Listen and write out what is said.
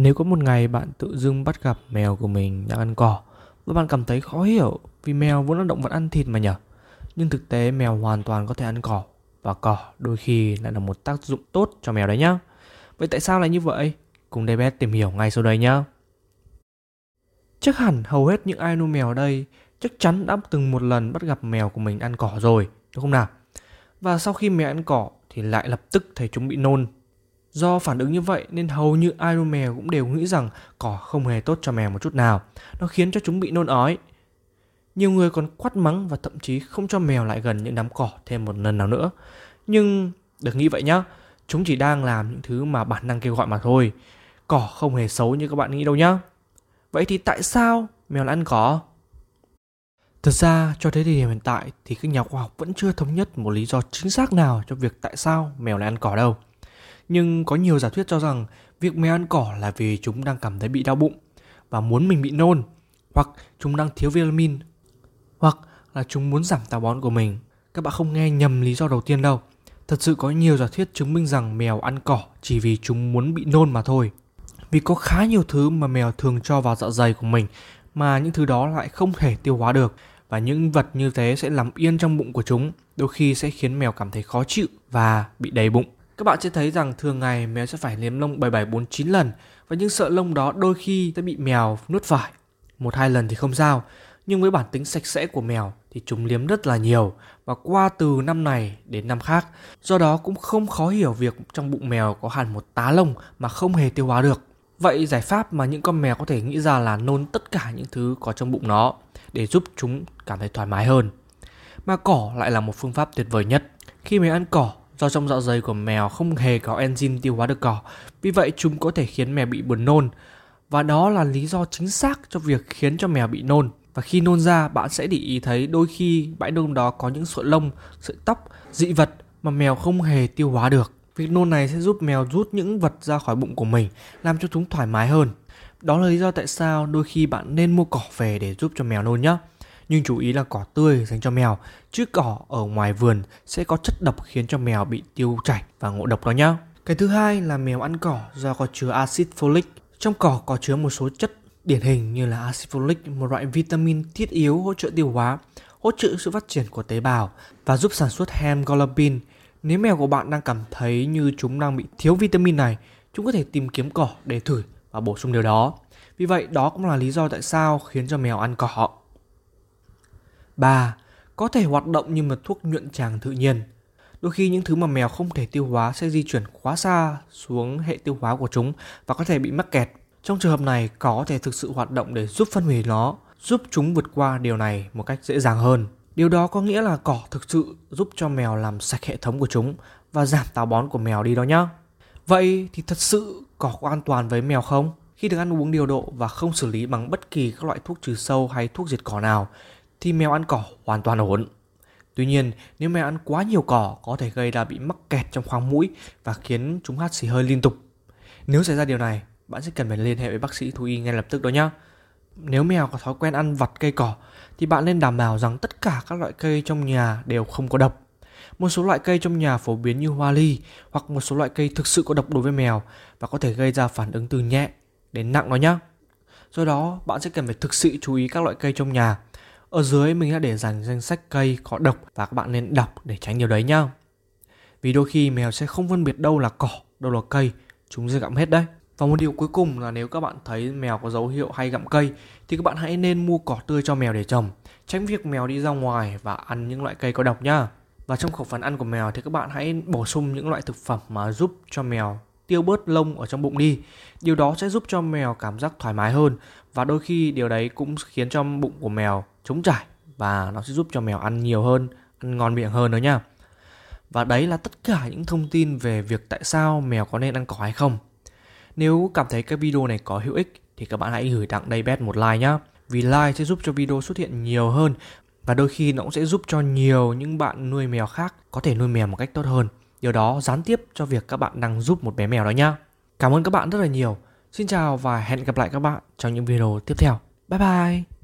Nếu có một ngày bạn tự dưng bắt gặp mèo của mình đang ăn cỏ và bạn cảm thấy khó hiểu vì mèo vốn là động vật ăn thịt mà nhở. Nhưng thực tế mèo hoàn toàn có thể ăn cỏ và cỏ đôi khi lại là một tác dụng tốt cho mèo đấy nhá. Vậy tại sao lại như vậy? Cùng David tìm hiểu ngay sau đây nhá. Chắc hẳn hầu hết những ai nuôi mèo ở đây chắc chắn đã từng một lần bắt gặp mèo của mình ăn cỏ rồi, đúng không nào? Và sau khi mèo ăn cỏ thì lại lập tức thấy chúng bị nôn. Do phản ứng như vậy nên hầu như ai nuôi mèo cũng đều nghĩ rằng cỏ không hề tốt cho mèo một chút nào. Nó khiến cho chúng bị nôn ói. Nhiều người còn quát mắng và thậm chí không cho mèo lại gần những đám cỏ thêm một lần nào nữa. Nhưng đừng nghĩ vậy nhá, chúng chỉ đang làm những thứ mà bản năng kêu gọi mà thôi. Cỏ không hề xấu như các bạn nghĩ đâu nhá. Vậy thì tại sao mèo lại ăn cỏ? Thật ra cho tới thời điểm hiện tại thì các nhà khoa học vẫn chưa thống nhất một lý do chính xác nào cho việc tại sao mèo lại ăn cỏ đâu. Nhưng có nhiều giả thuyết cho rằng việc mèo ăn cỏ là vì chúng đang cảm thấy bị đau bụng và muốn mình bị nôn, hoặc chúng đang thiếu vitamin, hoặc là chúng muốn giảm táo bón của mình. Các bạn không nghe nhầm lý do đầu tiên đâu. Thật sự có nhiều giả thuyết chứng minh rằng mèo ăn cỏ chỉ vì chúng muốn bị nôn mà thôi. Vì có khá nhiều thứ mà mèo thường cho vào dạ dày của mình mà những thứ đó lại không thể tiêu hóa được và những vật như thế sẽ làm yên trong bụng của chúng, đôi khi sẽ khiến mèo cảm thấy khó chịu và bị đầy bụng. Các bạn sẽ thấy rằng thường ngày mèo sẽ phải liếm lông 7749 lần và những sợi lông đó đôi khi sẽ bị mèo nuốt phải. Một hai lần thì không sao, nhưng với bản tính sạch sẽ của mèo thì chúng liếm rất là nhiều và qua từ năm này đến năm khác. Do đó cũng không khó hiểu việc trong bụng mèo có hẳn một tá lông mà không hề tiêu hóa được. Vậy giải pháp mà những con mèo có thể nghĩ ra là nôn tất cả những thứ có trong bụng nó để giúp chúng cảm thấy thoải mái hơn. Mà cỏ lại là một phương pháp tuyệt vời nhất. Khi mèo ăn cỏ, do trong dạ dày của mèo không hề có enzyme tiêu hóa được cỏ, vì vậy chúng có thể khiến mèo bị buồn nôn. Và đó là lý do chính xác cho việc khiến cho mèo bị nôn. Và khi nôn ra, bạn sẽ để ý thấy đôi khi bãi nôn đó có những sợi lông, sợi tóc, dị vật mà mèo không hề tiêu hóa được. Việc nôn này sẽ giúp mèo rút những vật ra khỏi bụng của mình, làm cho chúng thoải mái hơn. Đó là lý do tại sao đôi khi bạn nên mua cỏ về để giúp cho mèo nôn nhé. Nhưng chú ý là cỏ tươi dành cho mèo, chứ cỏ ở ngoài vườn sẽ có chất độc khiến cho mèo bị tiêu chảy và ngộ độc đó nhá. Cái thứ hai là mèo ăn cỏ do có chứa axit folic. Trong cỏ có chứa một số chất điển hình như là axit folic, một loại vitamin thiết yếu hỗ trợ tiêu hóa, hỗ trợ sự phát triển của tế bào và giúp sản xuất hemoglobin. Nếu mèo của bạn đang cảm thấy như chúng đang bị thiếu vitamin này, chúng có thể tìm kiếm cỏ để thử và bổ sung điều đó. Vì vậy đó cũng là lý do tại sao khiến cho mèo ăn cỏ. 3. Có thể hoạt động như một thuốc nhuận tràng tự nhiên. Đôi khi những thứ mà mèo không thể tiêu hóa sẽ di chuyển quá xa xuống hệ tiêu hóa của chúng và có thể bị mắc kẹt. Trong trường hợp này, có thể thực sự hoạt động để giúp phân hủy nó, giúp chúng vượt qua điều này một cách dễ dàng hơn. Điều đó có nghĩa là cỏ thực sự giúp cho mèo làm sạch hệ thống của chúng và giảm táo bón của mèo đi đó nhá. Vậy thì thật sự cỏ có an toàn với mèo không? Khi được ăn uống điều độ và không xử lý bằng bất kỳ các loại thuốc trừ sâu hay thuốc diệt cỏ nào thì mèo ăn cỏ hoàn toàn ổn. Tuy nhiên, nếu mèo ăn quá nhiều cỏ có thể gây ra bị mắc kẹt trong khoang mũi và khiến chúng hắt xì hơi liên tục. Nếu xảy ra điều này, bạn sẽ cần phải liên hệ với bác sĩ thú y ngay lập tức đó nhé. Nếu mèo có thói quen ăn vặt cây cỏ thì bạn nên đảm bảo rằng tất cả các loại cây trong nhà đều không có độc. Một số loại cây trong nhà phổ biến như hoa ly hoặc một số loại cây thực sự có độc đối với mèo và có thể gây ra phản ứng từ nhẹ đến nặng đó nhé. Do đó, bạn sẽ cần phải thực sự chú ý các loại cây trong nhà. Ở dưới mình đã để dành danh sách cây có độc và các bạn nên đọc để tránh điều đấy nhá. Vì đôi khi mèo sẽ không phân biệt đâu là cỏ, đâu là cây, chúng sẽ gặm hết đấy. Và một điều cuối cùng là nếu các bạn thấy mèo có dấu hiệu hay gặm cây thì các bạn hãy nên mua cỏ tươi cho mèo để trồng, tránh việc mèo đi ra ngoài và ăn những loại cây có độc nhá. Và trong khẩu phần ăn của mèo thì các bạn hãy bổ sung những loại thực phẩm mà giúp cho mèo tiêu bớt lông ở trong bụng đi. Điều đó sẽ giúp cho mèo cảm giác thoải mái hơn và đôi khi điều đấy cũng khiến cho bụng của mèo trống trải và nó sẽ giúp cho mèo ăn nhiều hơn, ăn ngon miệng hơn nữa nha. Và đấy là tất cả những thông tin về việc tại sao mèo có nên ăn cỏ hay không. Nếu cảm thấy cái video này có hữu ích thì các bạn hãy gửi tặng Daybet một like nhé. Vì like sẽ giúp cho video xuất hiện nhiều hơn và đôi khi nó cũng sẽ giúp cho nhiều những bạn nuôi mèo khác có thể nuôi mèo một cách tốt hơn. Điều đó gián tiếp cho việc các bạn đang giúp một bé mèo đó nhá. Cảm ơn các bạn rất là nhiều. Xin chào và hẹn gặp lại các bạn trong những video tiếp theo. Bye bye!